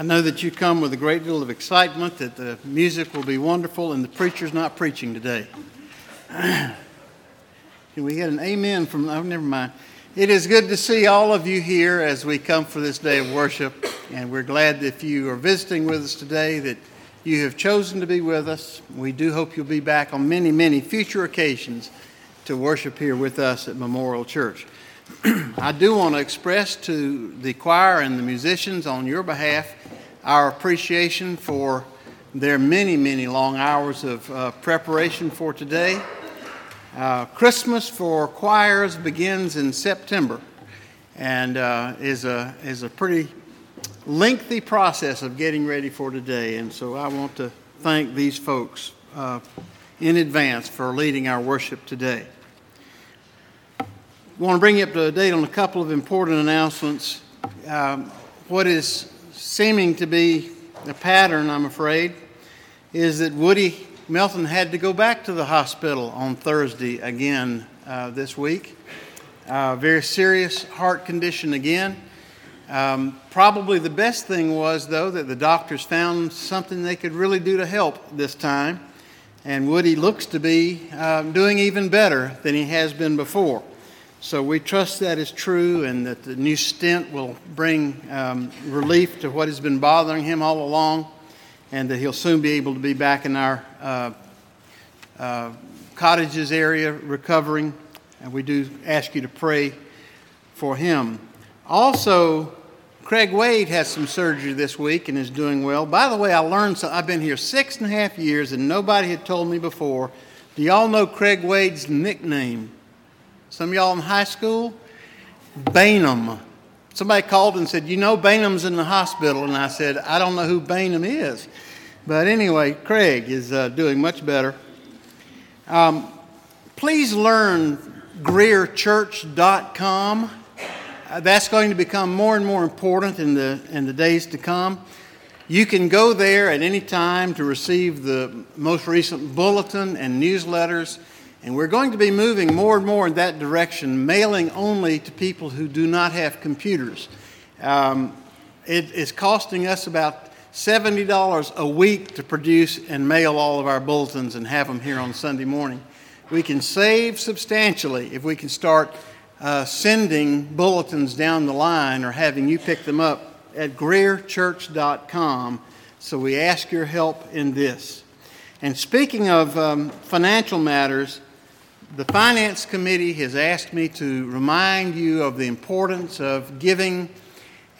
I know that you come with a great deal of excitement that the music will be wonderful and the preacher's not preaching today. Can we get an amen from, oh, never mind. It is good to see all of you here as we come for this day of worship. And we're glad that if you are visiting with us today that you have chosen to be with us. We do hope you'll be back on many, many future occasions to worship here with us at Memorial Church. I do want to express to the choir and the musicians on your behalf our appreciation for their many, many long hours of uh, preparation for today. Uh, Christmas for choirs begins in September and uh, is, a, is a pretty lengthy process of getting ready for today. And so I want to thank these folks uh, in advance for leading our worship today. I want to bring you up to date on a couple of important announcements. Um, what is seeming to be a pattern, I'm afraid, is that Woody Melton had to go back to the hospital on Thursday again uh, this week. Uh, very serious heart condition again. Um, probably the best thing was, though, that the doctors found something they could really do to help this time. And Woody looks to be uh, doing even better than he has been before. So we trust that is true and that the new stent will bring um, relief to what has been bothering him all along and that he'll soon be able to be back in our uh, uh, cottages area recovering. And we do ask you to pray for him. Also, Craig Wade has some surgery this week and is doing well. By the way, I learned so I've been here six and a half years and nobody had told me before. Do y'all know Craig Wade's nickname? Some y'all in high school? Bainham. Somebody called and said, You know, Bainham's in the hospital. And I said, I don't know who Bainham is. But anyway, Craig is uh, doing much better. Um, please learn GreerChurch.com. Uh, that's going to become more and more important in the, in the days to come. You can go there at any time to receive the most recent bulletin and newsletters. And we're going to be moving more and more in that direction, mailing only to people who do not have computers. Um, it is costing us about $70 a week to produce and mail all of our bulletins and have them here on Sunday morning. We can save substantially if we can start uh, sending bulletins down the line or having you pick them up at greerchurch.com. So we ask your help in this. And speaking of um, financial matters, the Finance Committee has asked me to remind you of the importance of giving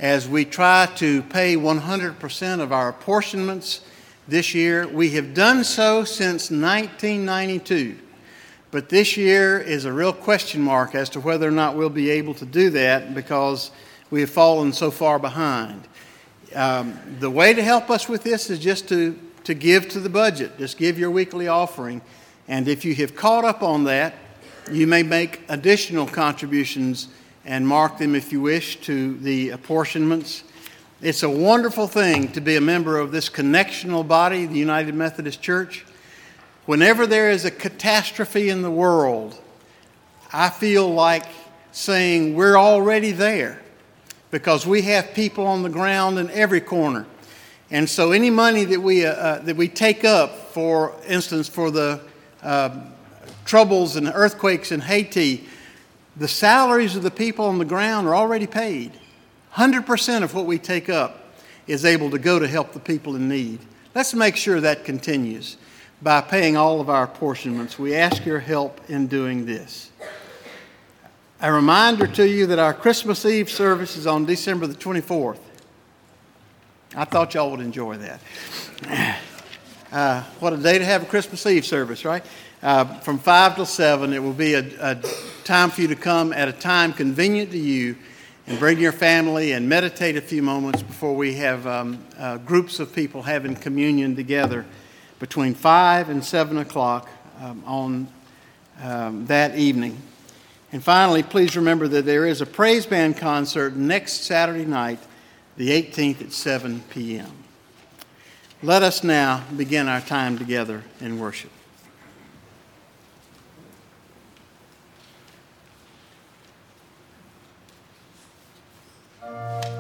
as we try to pay 100% of our apportionments this year. We have done so since 1992. But this year is a real question mark as to whether or not we'll be able to do that because we have fallen so far behind. Um, the way to help us with this is just to, to give to the budget, just give your weekly offering. And if you have caught up on that, you may make additional contributions and mark them if you wish to the apportionments. It's a wonderful thing to be a member of this connectional body, the United Methodist Church. Whenever there is a catastrophe in the world, I feel like saying we're already there because we have people on the ground in every corner. And so any money that we, uh, uh, that we take up, for instance, for the uh, troubles and earthquakes in Haiti, the salaries of the people on the ground are already paid. 100% of what we take up is able to go to help the people in need. Let's make sure that continues by paying all of our apportionments. We ask your help in doing this. A reminder to you that our Christmas Eve service is on December the 24th. I thought y'all would enjoy that. Uh, what a day to have a Christmas Eve service, right? Uh, from 5 till 7, it will be a, a time for you to come at a time convenient to you and bring your family and meditate a few moments before we have um, uh, groups of people having communion together between 5 and 7 o'clock um, on um, that evening. And finally, please remember that there is a praise band concert next Saturday night, the 18th at 7 p.m. Let us now begin our time together in worship. This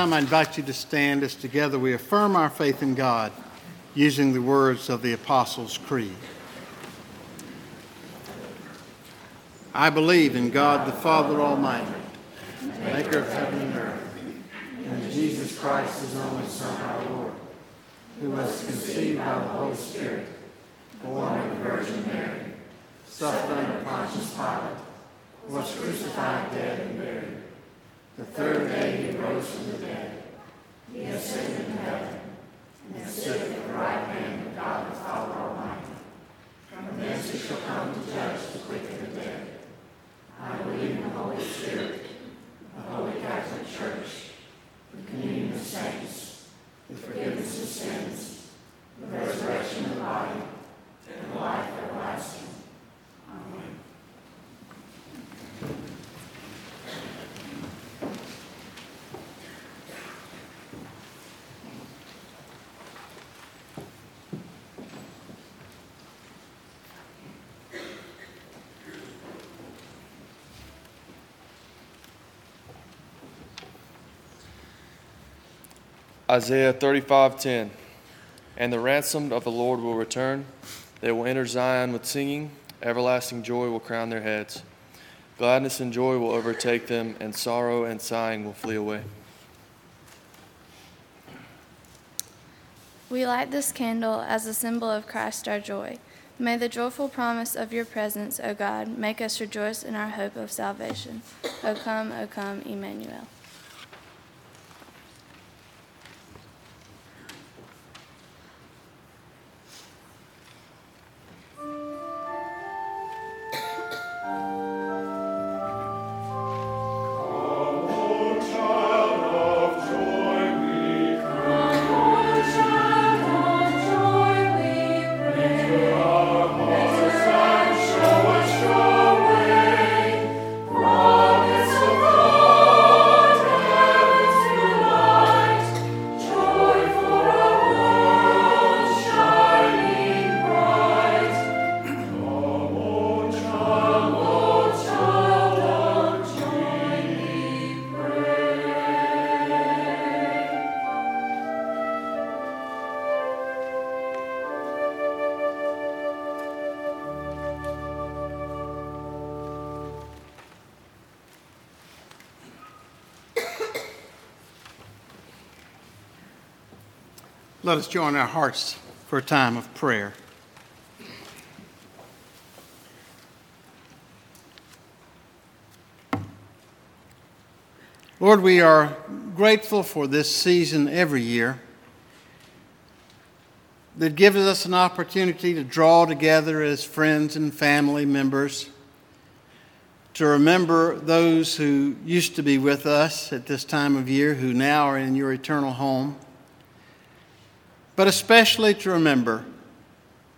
time I invite you to stand as together we affirm our faith in God using the words of the Apostles' Creed. I believe in God the Father Almighty, maker of heaven and earth, and Jesus Christ, his only Son, our Lord, who was conceived by the Holy Spirit, born of the Virgin Mary, suffered under Pontius Pilate, was crucified, dead, and buried. The third day he rose from the dead. He ascended in heaven, and sitteth at the right hand of God the Father Almighty. From thence he shall come to judge the quick and the dead. I believe in the Holy Spirit, the Holy Catholic Church, the communion of saints, the forgiveness of sins, the resurrection of the body, and life everlasting. Amen. Isaiah 35:10 And the ransomed of the Lord will return they will enter Zion with singing everlasting joy will crown their heads gladness and joy will overtake them and sorrow and sighing will flee away We light this candle as a symbol of Christ our joy. May the joyful promise of your presence, O God, make us rejoice in our hope of salvation. O come, O come, Emmanuel. Let us join our hearts for a time of prayer. Lord, we are grateful for this season every year that gives us an opportunity to draw together as friends and family members, to remember those who used to be with us at this time of year who now are in your eternal home but especially to remember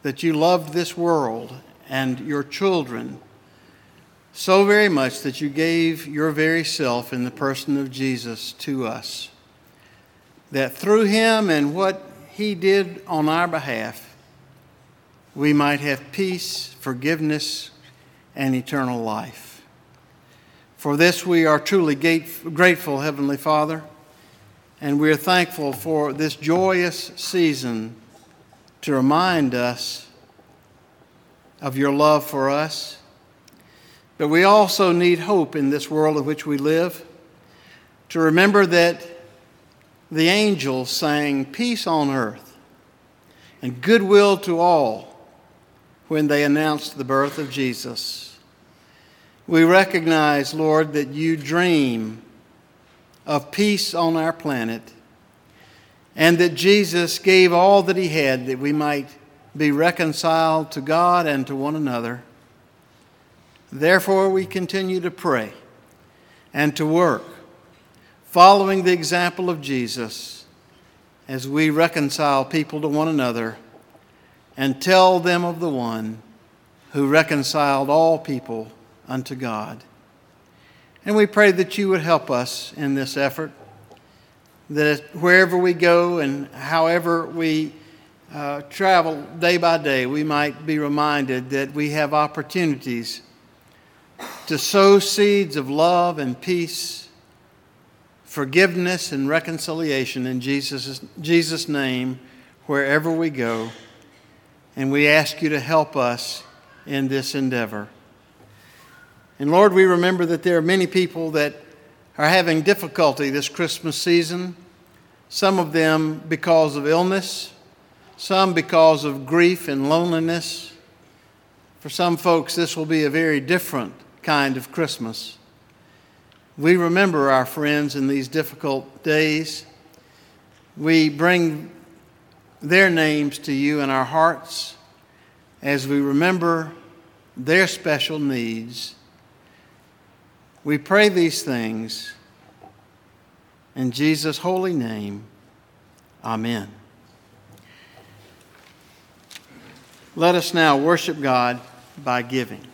that you loved this world and your children so very much that you gave your very self in the person of Jesus to us. That through him and what he did on our behalf, we might have peace, forgiveness, and eternal life. For this we are truly grateful, Heavenly Father. And we're thankful for this joyous season to remind us of your love for us. But we also need hope in this world in which we live to remember that the angels sang peace on earth and goodwill to all when they announced the birth of Jesus. We recognize, Lord, that you dream of peace on our planet, and that Jesus gave all that he had that we might be reconciled to God and to one another. Therefore, we continue to pray and to work, following the example of Jesus as we reconcile people to one another and tell them of the one who reconciled all people unto God. And we pray that you would help us in this effort, that wherever we go and however we uh, travel day by day, we might be reminded that we have opportunities to sow seeds of love and peace forgiveness and reconciliation in Jesus' Jesus' name wherever we go. And we ask you to help us in this endeavor. And Lord, we remember that there are many people that are having difficulty this Christmas season, some of them because of illness, some because of grief and loneliness. For some folks, this will be a very different kind of Christmas. We remember our friends in these difficult days. We bring their names to you in our hearts as we remember their special needs. We pray these things in Jesus' holy name. Amen. Let us now worship God by giving.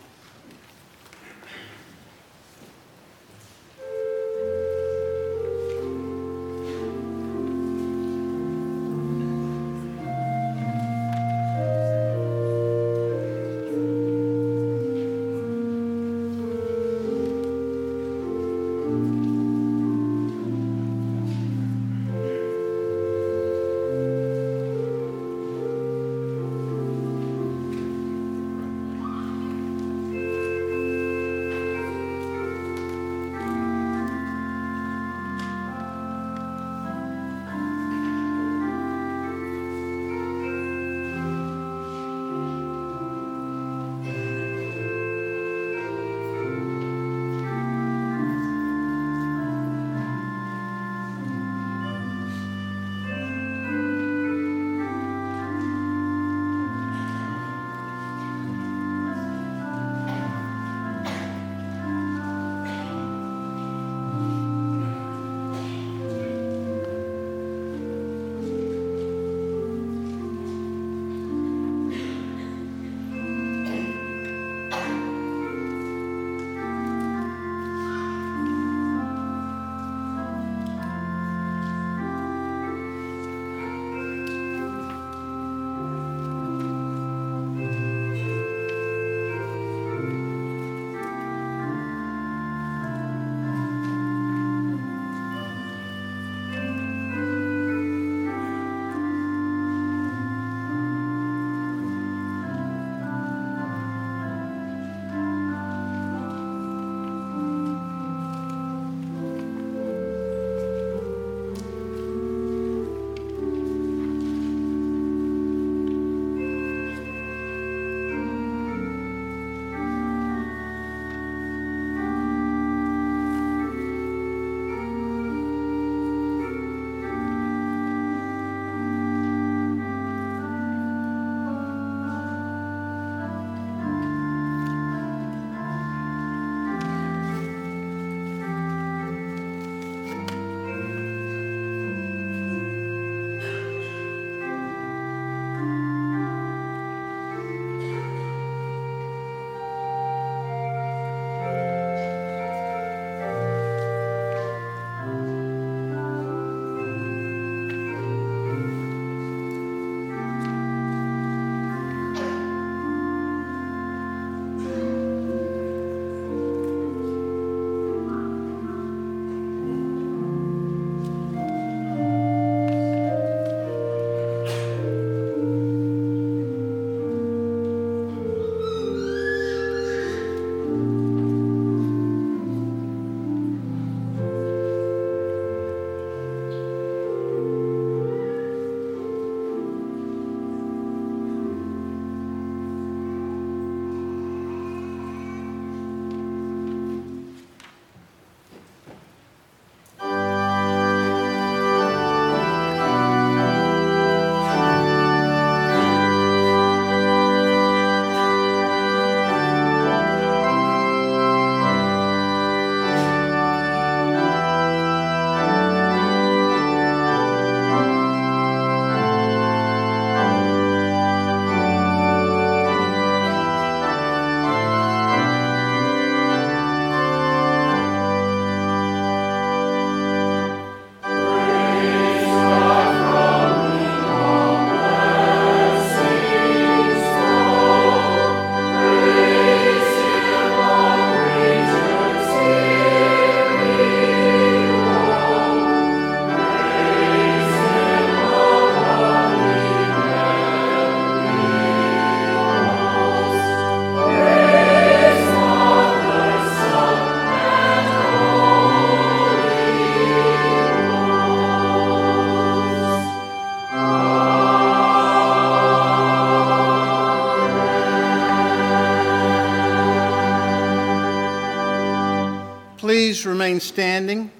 Please remain standing?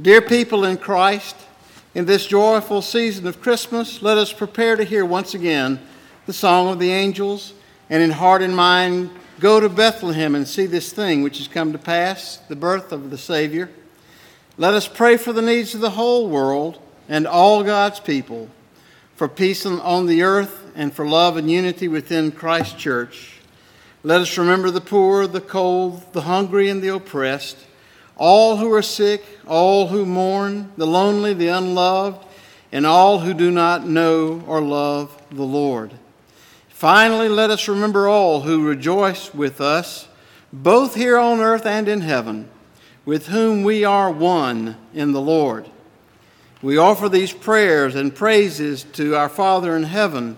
Dear people in Christ, in this joyful season of Christmas, let us prepare to hear once again the song of the angels, and in heart and mind go to Bethlehem and see this thing which has come to pass, the birth of the Savior. Let us pray for the needs of the whole world and all God's people, for peace on the earth and for love and unity within Christ's church. Let us remember the poor, the cold, the hungry, and the oppressed, all who are sick, all who mourn, the lonely, the unloved, and all who do not know or love the Lord. Finally, let us remember all who rejoice with us, both here on earth and in heaven, with whom we are one in the Lord. We offer these prayers and praises to our Father in heaven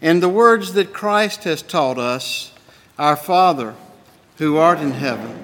and the words that Christ has taught us Our Father, who art in heaven,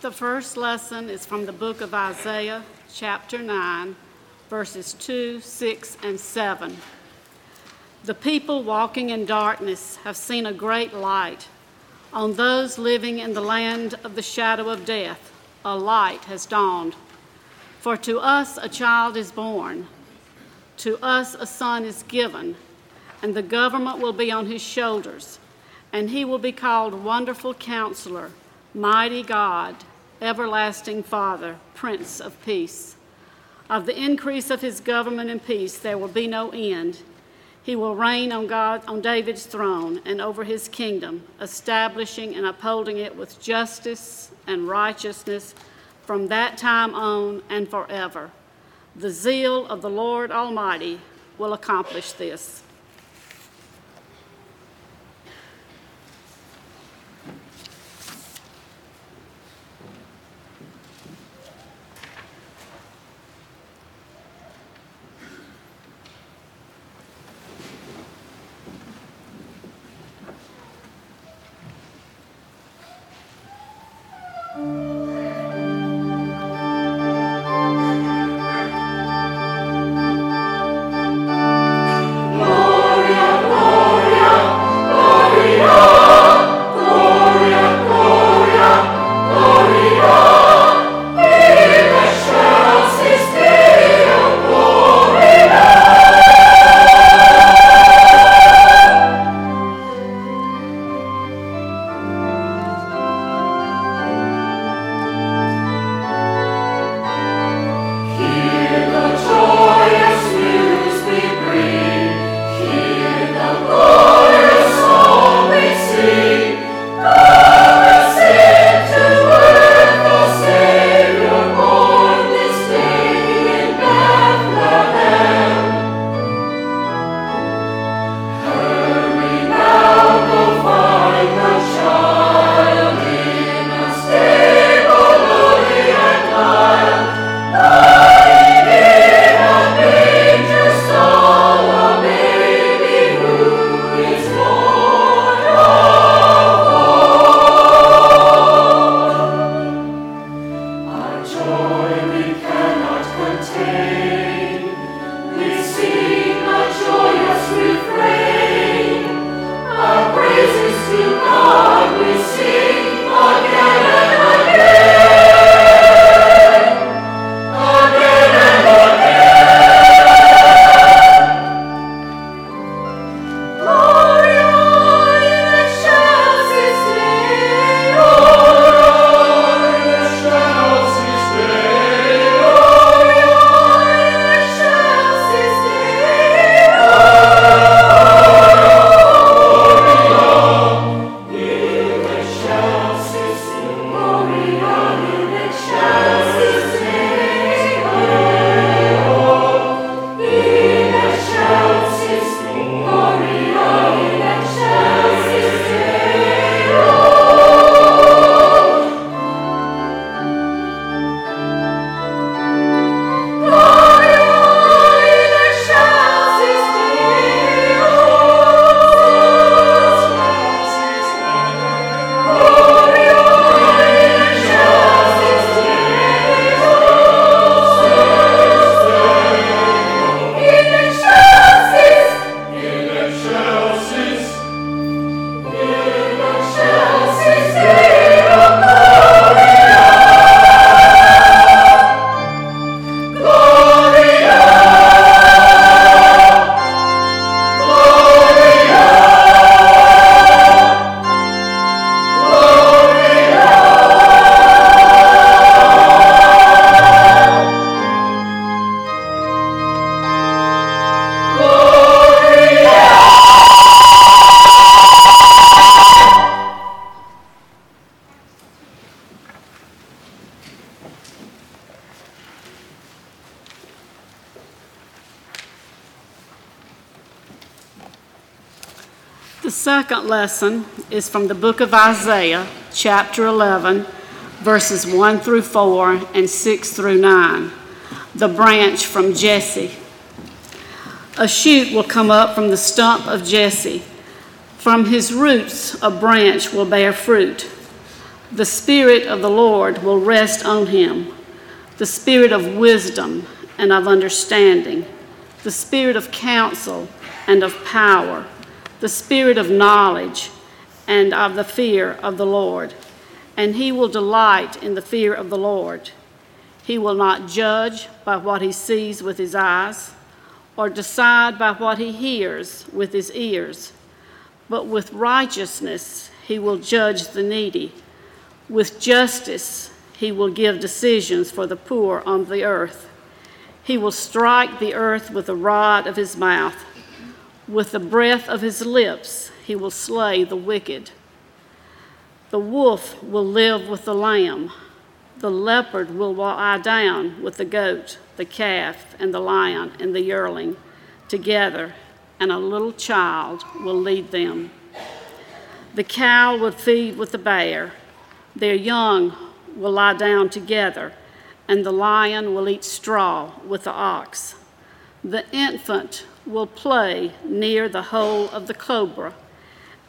The first lesson is from the book of Isaiah, chapter 9, verses 2, 6, and 7. The people walking in darkness have seen a great light. On those living in the land of the shadow of death, a light has dawned. For to us a child is born, to us a son is given, and the government will be on his shoulders, and he will be called Wonderful Counselor, Mighty God everlasting Father, Prince of Peace. Of the increase of his government and peace there will be no end. He will reign on God on David's throne and over his kingdom, establishing and upholding it with justice and righteousness from that time on and forever. The zeal of the Lord Almighty will accomplish this. Lesson is from the book of Isaiah, chapter 11, verses 1 through 4 and 6 through 9. The branch from Jesse. A shoot will come up from the stump of Jesse. From his roots, a branch will bear fruit. The Spirit of the Lord will rest on him the Spirit of wisdom and of understanding, the Spirit of counsel and of power, the Spirit of knowledge and of the fear of the Lord. And he will delight in the fear of the Lord. He will not judge by what he sees with his eyes, or decide by what he hears with his ears, but with righteousness he will judge the needy. With justice he will give decisions for the poor on the earth. He will strike the earth with the rod of his mouth. With the breath of his lips, he will slay the wicked. The wolf will live with the lamb. The leopard will lie down with the goat, the calf, and the lion and the yearling together, and a little child will lead them. The cow will feed with the bear. Their young will lie down together, and the lion will eat straw with the ox. The infant will play near the hole of the cobra,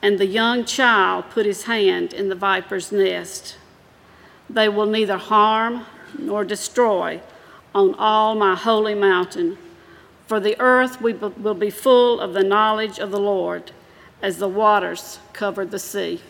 and the young child put his hand in the viper's nest. They will neither harm nor destroy on all my holy mountain, for the earth will be full of the knowledge of the Lord as the waters cover the sea.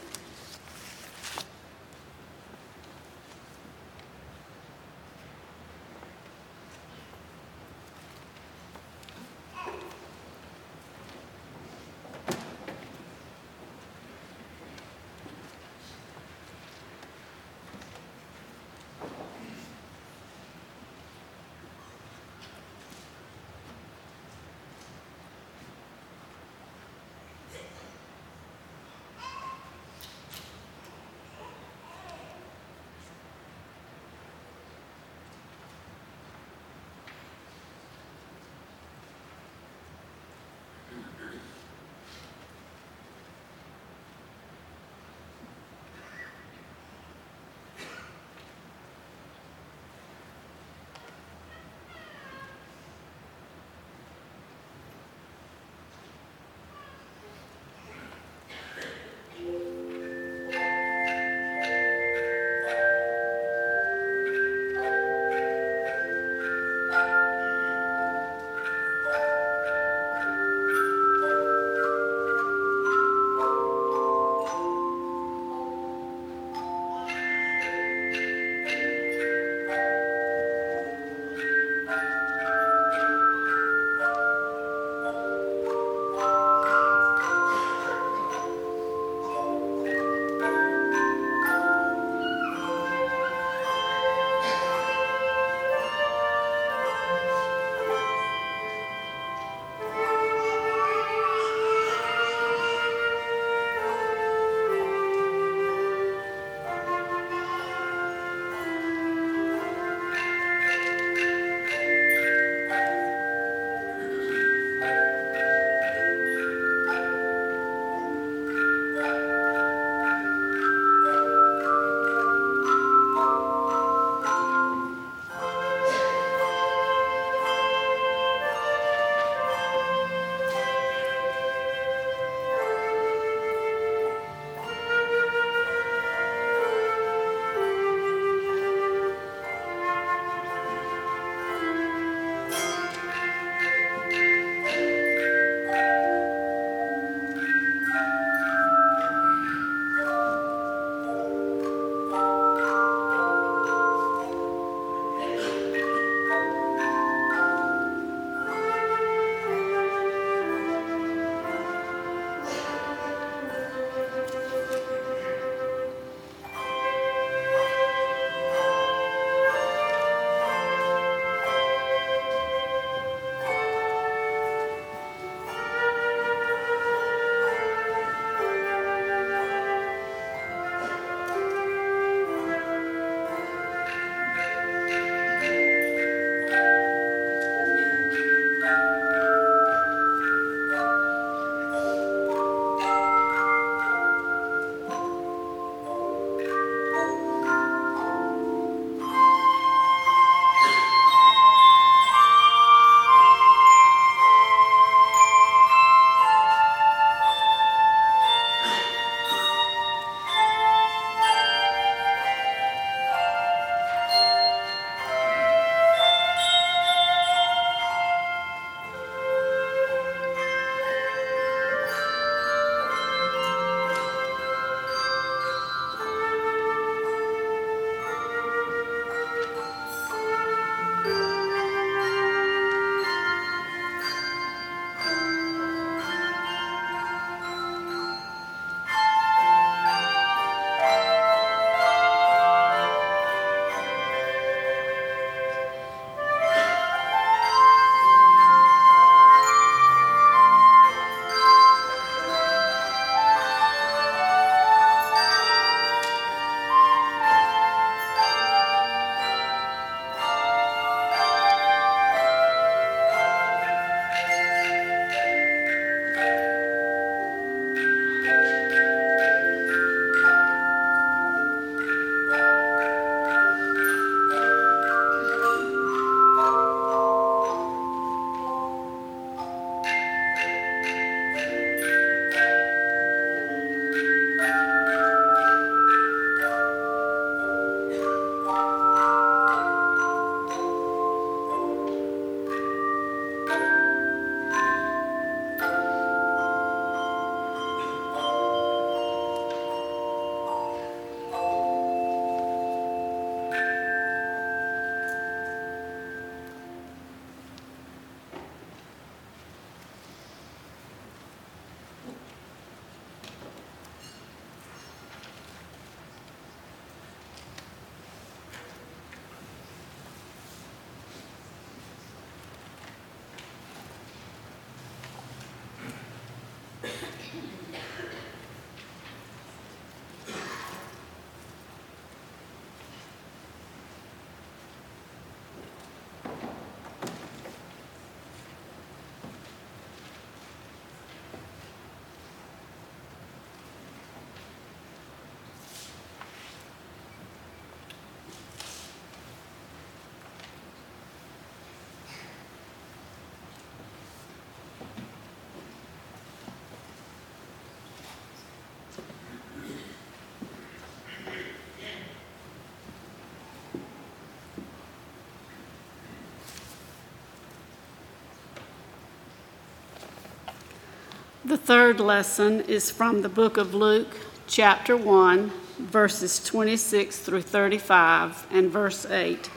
The third lesson is from the book of Luke, chapter 1, verses 26 through 35, and verse 8.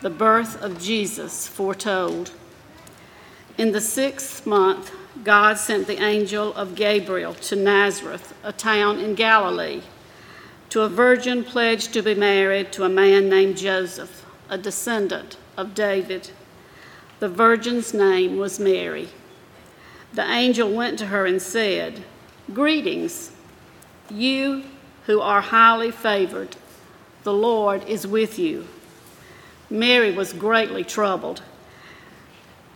The birth of Jesus foretold. In the sixth month, God sent the angel of Gabriel to Nazareth, a town in Galilee, to a virgin pledged to be married to a man named Joseph, a descendant of David. The virgin's name was Mary. The angel went to her and said, Greetings, you who are highly favored. The Lord is with you. Mary was greatly troubled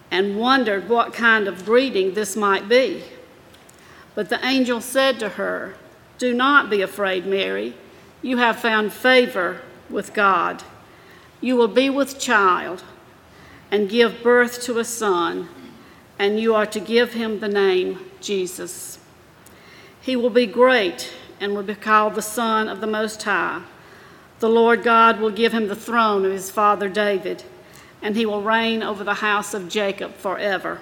and wondered what kind of greeting this might be. But the angel said to her, Do not be afraid, Mary. You have found favor with God. You will be with child and give birth to a son and you are to give him the name Jesus. He will be great and will be called the Son of the Most High. The Lord God will give him the throne of his father David, and he will reign over the house of Jacob forever.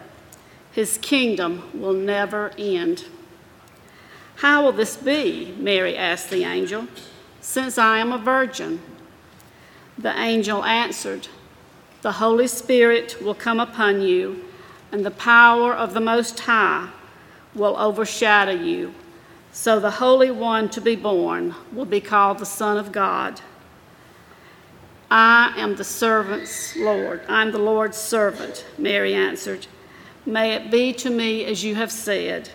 His kingdom will never end. How will this be? Mary asked the angel, since I am a virgin. The angel answered, The Holy Spirit will come upon you and the power of the Most High will overshadow you. So the Holy One to be born will be called the Son of God. I am the servant's Lord. I'm the Lord's servant, Mary answered. May it be to me as you have said.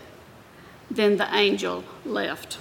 Then the angel left.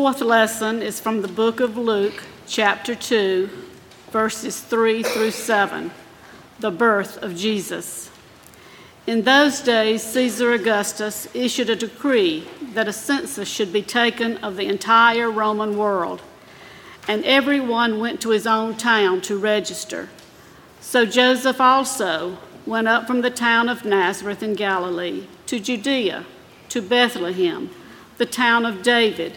Fourth lesson is from the book of Luke, chapter 2, verses 3 through 7, the birth of Jesus. In those days, Caesar Augustus issued a decree that a census should be taken of the entire Roman world, and everyone went to his own town to register. So Joseph also went up from the town of Nazareth in Galilee to Judea, to Bethlehem, the town of David,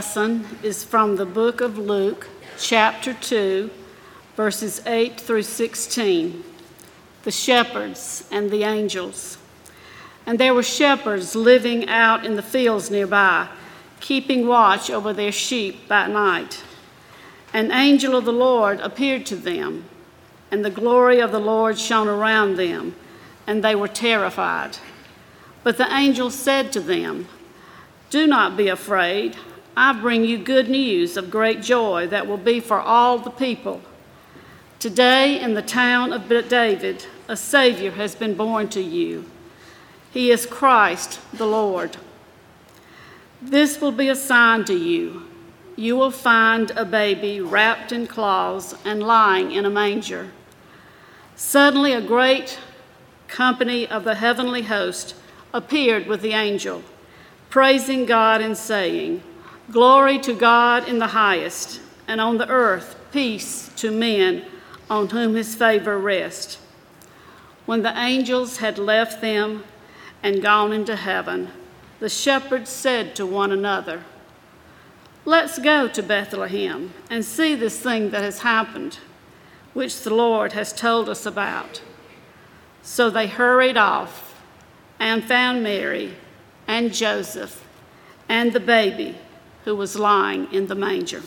Lesson is from the book of Luke, chapter 2, verses 8 through 16. The shepherds and the angels. And there were shepherds living out in the fields nearby, keeping watch over their sheep by night. An angel of the Lord appeared to them, and the glory of the Lord shone around them, and they were terrified. But the angel said to them, Do not be afraid. I bring you good news of great joy that will be for all the people. Today, in the town of David, a Savior has been born to you. He is Christ the Lord. This will be a sign to you. You will find a baby wrapped in cloths and lying in a manger. Suddenly, a great company of the heavenly host appeared with the angel, praising God and saying, Glory to God in the highest, and on the earth peace to men on whom his favor rests. When the angels had left them and gone into heaven, the shepherds said to one another, Let's go to Bethlehem and see this thing that has happened, which the Lord has told us about. So they hurried off and found Mary and Joseph and the baby who was lying in the manger.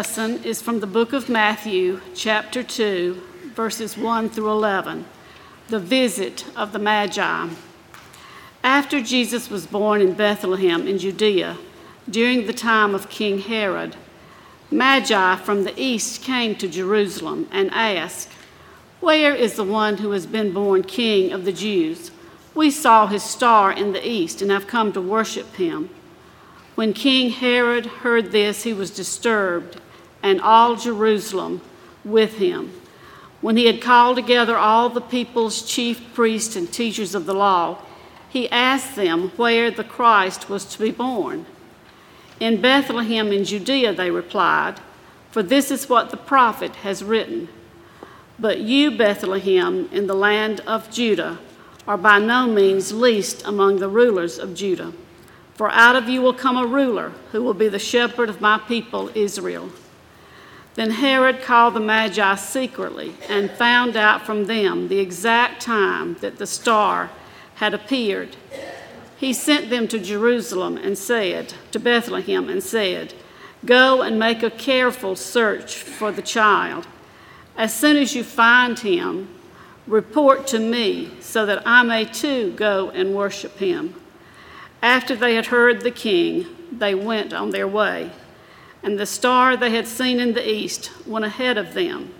Lesson is from the book of Matthew, chapter 2, verses 1 through 11, the visit of the Magi. After Jesus was born in Bethlehem in Judea, during the time of King Herod, Magi from the east came to Jerusalem and asked, Where is the one who has been born king of the Jews? We saw his star in the east and have come to worship him. When King Herod heard this, he was disturbed, and all Jerusalem with him. When he had called together all the people's chief priests and teachers of the law, he asked them where the Christ was to be born. In Bethlehem in Judea, they replied, for this is what the prophet has written. But you, Bethlehem, in the land of Judah, are by no means least among the rulers of Judah. For out of you will come a ruler who will be the shepherd of my people Israel. Then Herod called the Magi secretly and found out from them the exact time that the star had appeared. He sent them to Jerusalem and said, to Bethlehem, and said, Go and make a careful search for the child. As soon as you find him, report to me so that I may too go and worship him. After they had heard the king, they went on their way. And the star they had seen in the east went ahead of them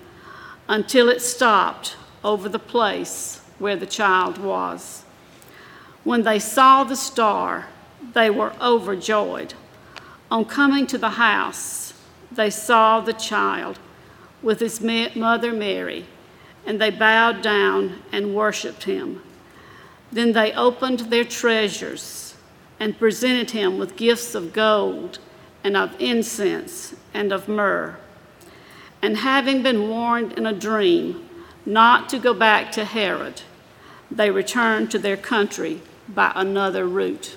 until it stopped over the place where the child was. When they saw the star, they were overjoyed. On coming to the house, they saw the child with his mother Mary, and they bowed down and worshiped him. Then they opened their treasures and presented him with gifts of gold and of incense and of myrrh. And having been warned in a dream not to go back to Herod, they returned to their country by another route.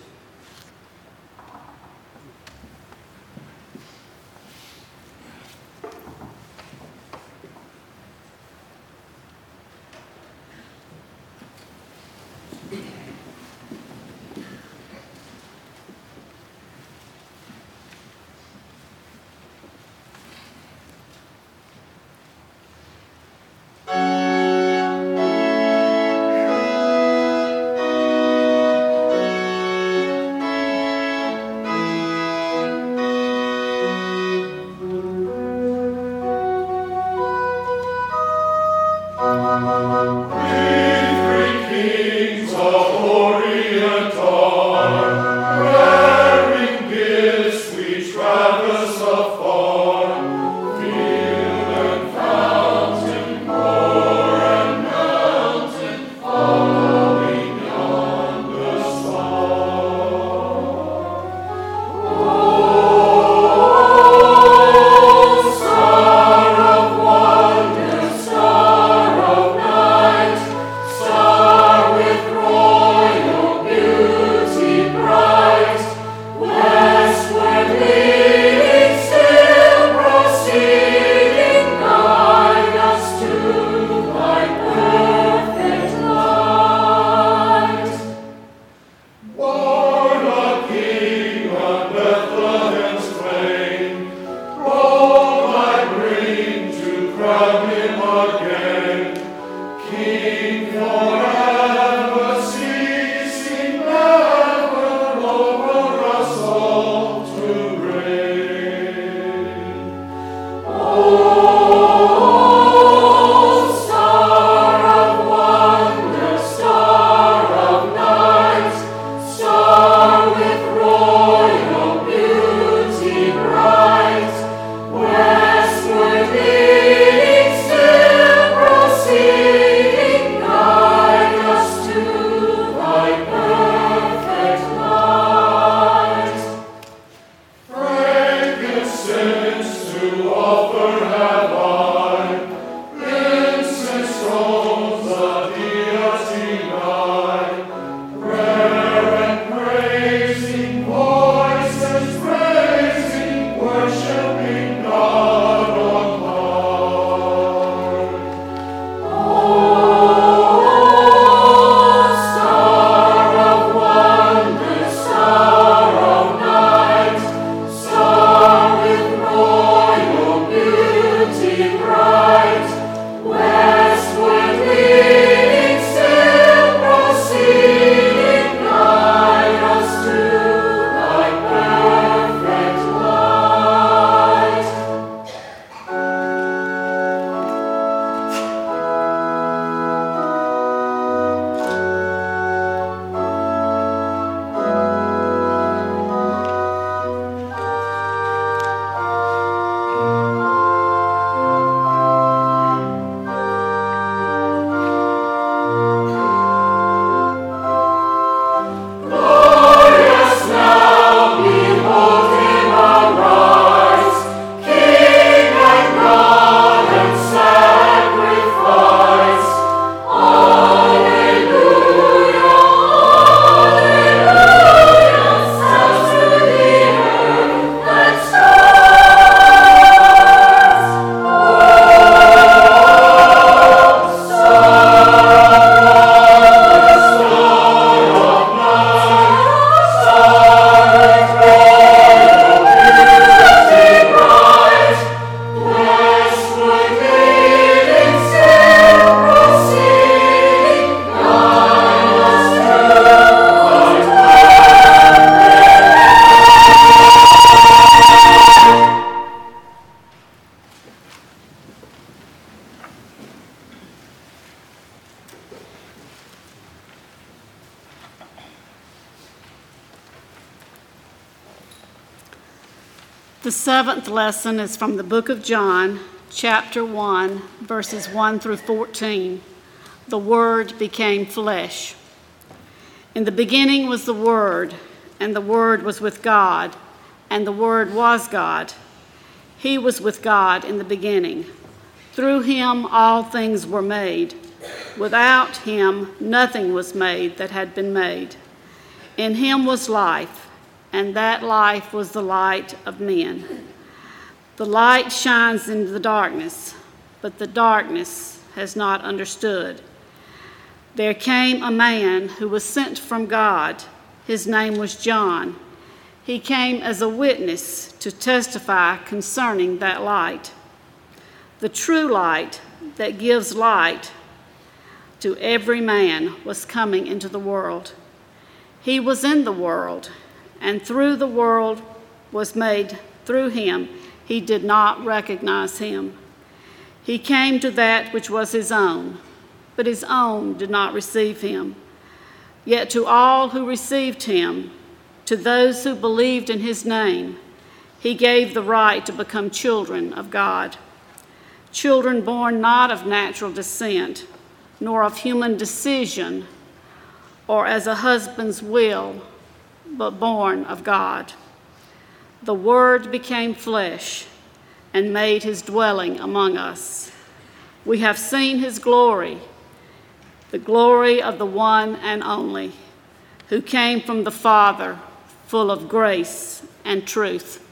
Lesson is from the book of John, chapter 1, verses 1 through 14. The Word became flesh. In the beginning was the Word, and the Word was with God, and the Word was God. He was with God in the beginning. Through him all things were made. Without him nothing was made that had been made. In him was life, and that life was the light of men. The light shines into the darkness, but the darkness has not understood. There came a man who was sent from God. His name was John. He came as a witness to testify concerning that light. The true light that gives light to every man was coming into the world. He was in the world, and through the world was made through him. He did not recognize him. He came to that which was his own, but his own did not receive him. Yet to all who received him, to those who believed in his name, he gave the right to become children of God. Children born not of natural descent, nor of human decision, or as a husband's will, but born of God. The Word became flesh and made his dwelling among us. We have seen his glory, the glory of the one and only, who came from the Father full of grace and truth.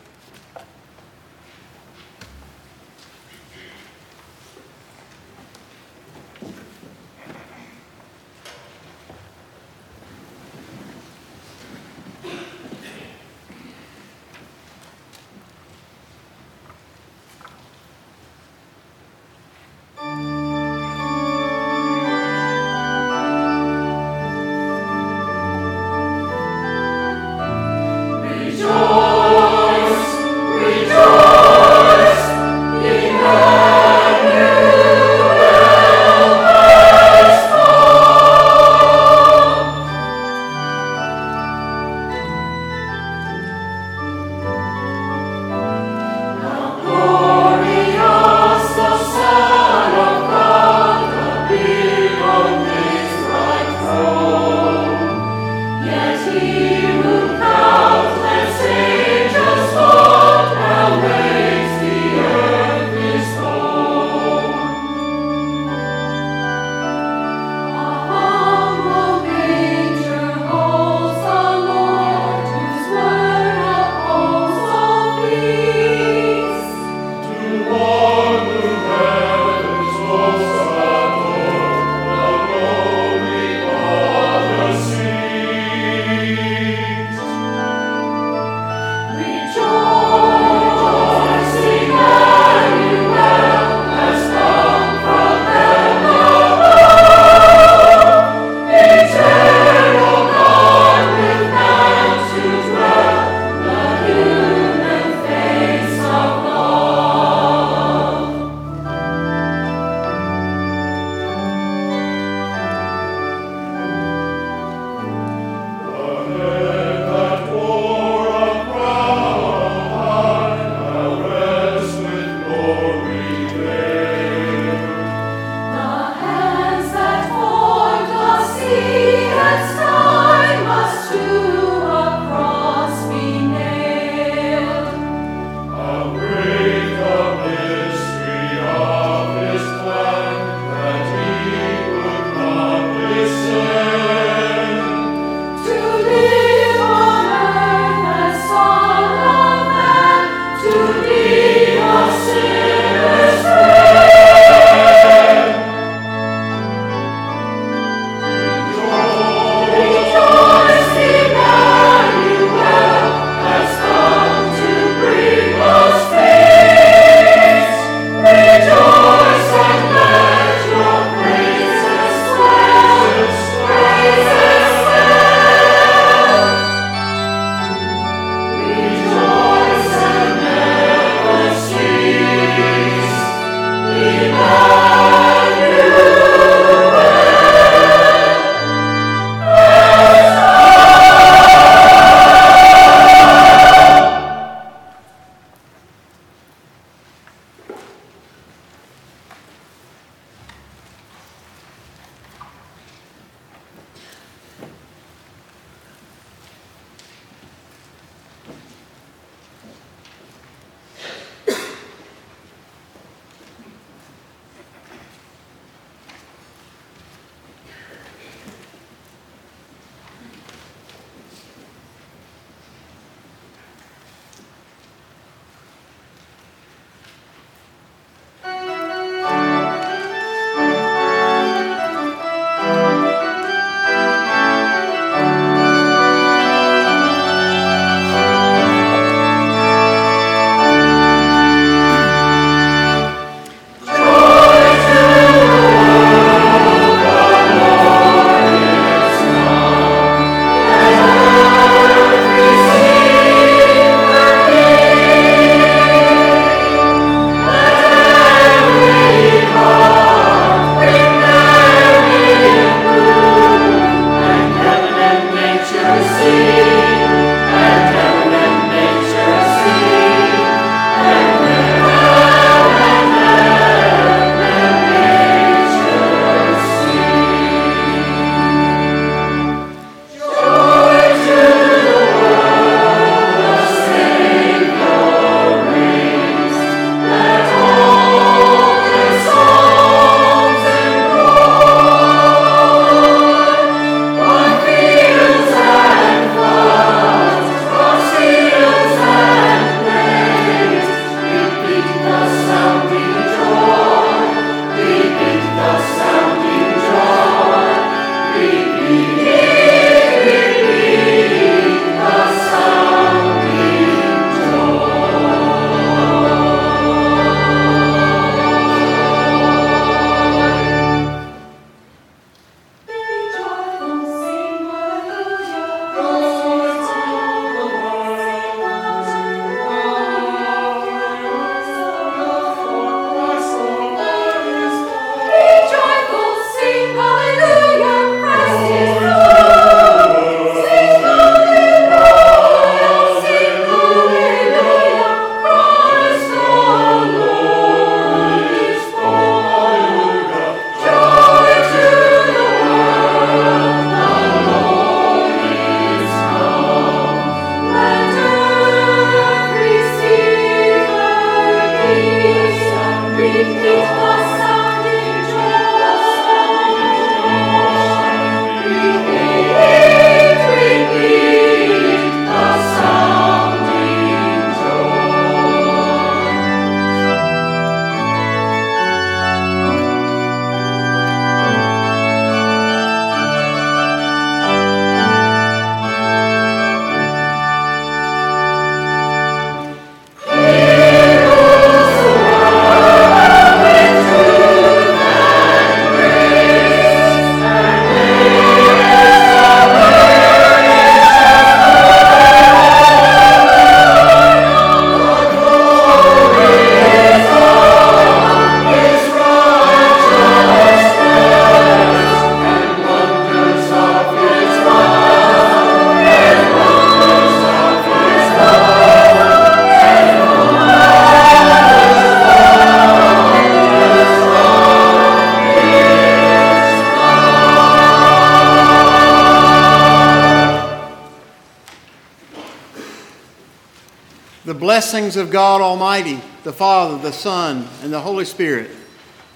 Blessings of God Almighty, the Father, the Son, and the Holy Spirit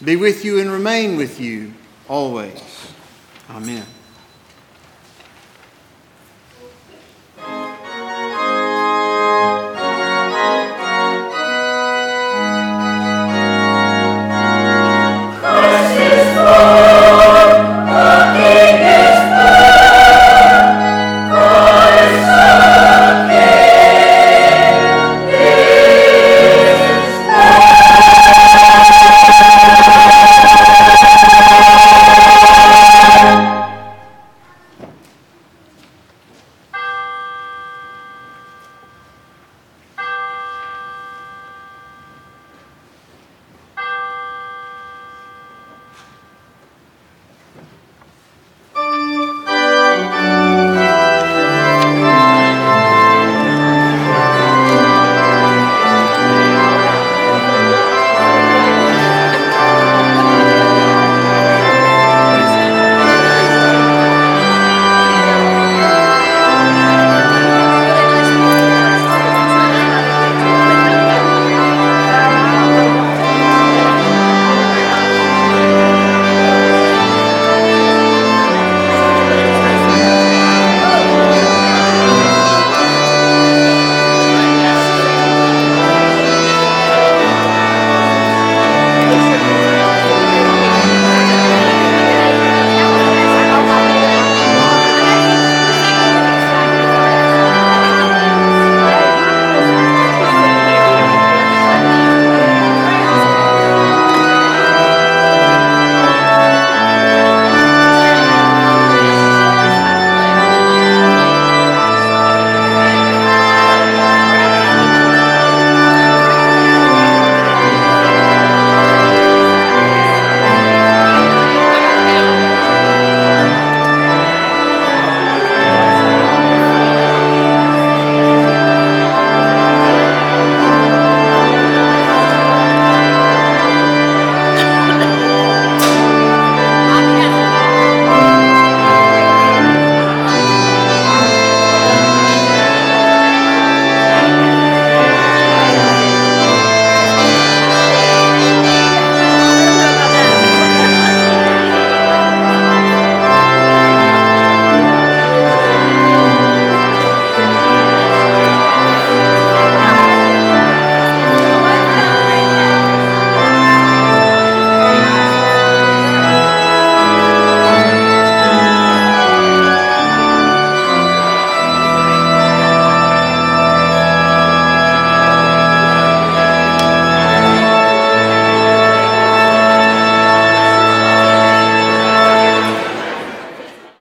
be with you and remain with you always.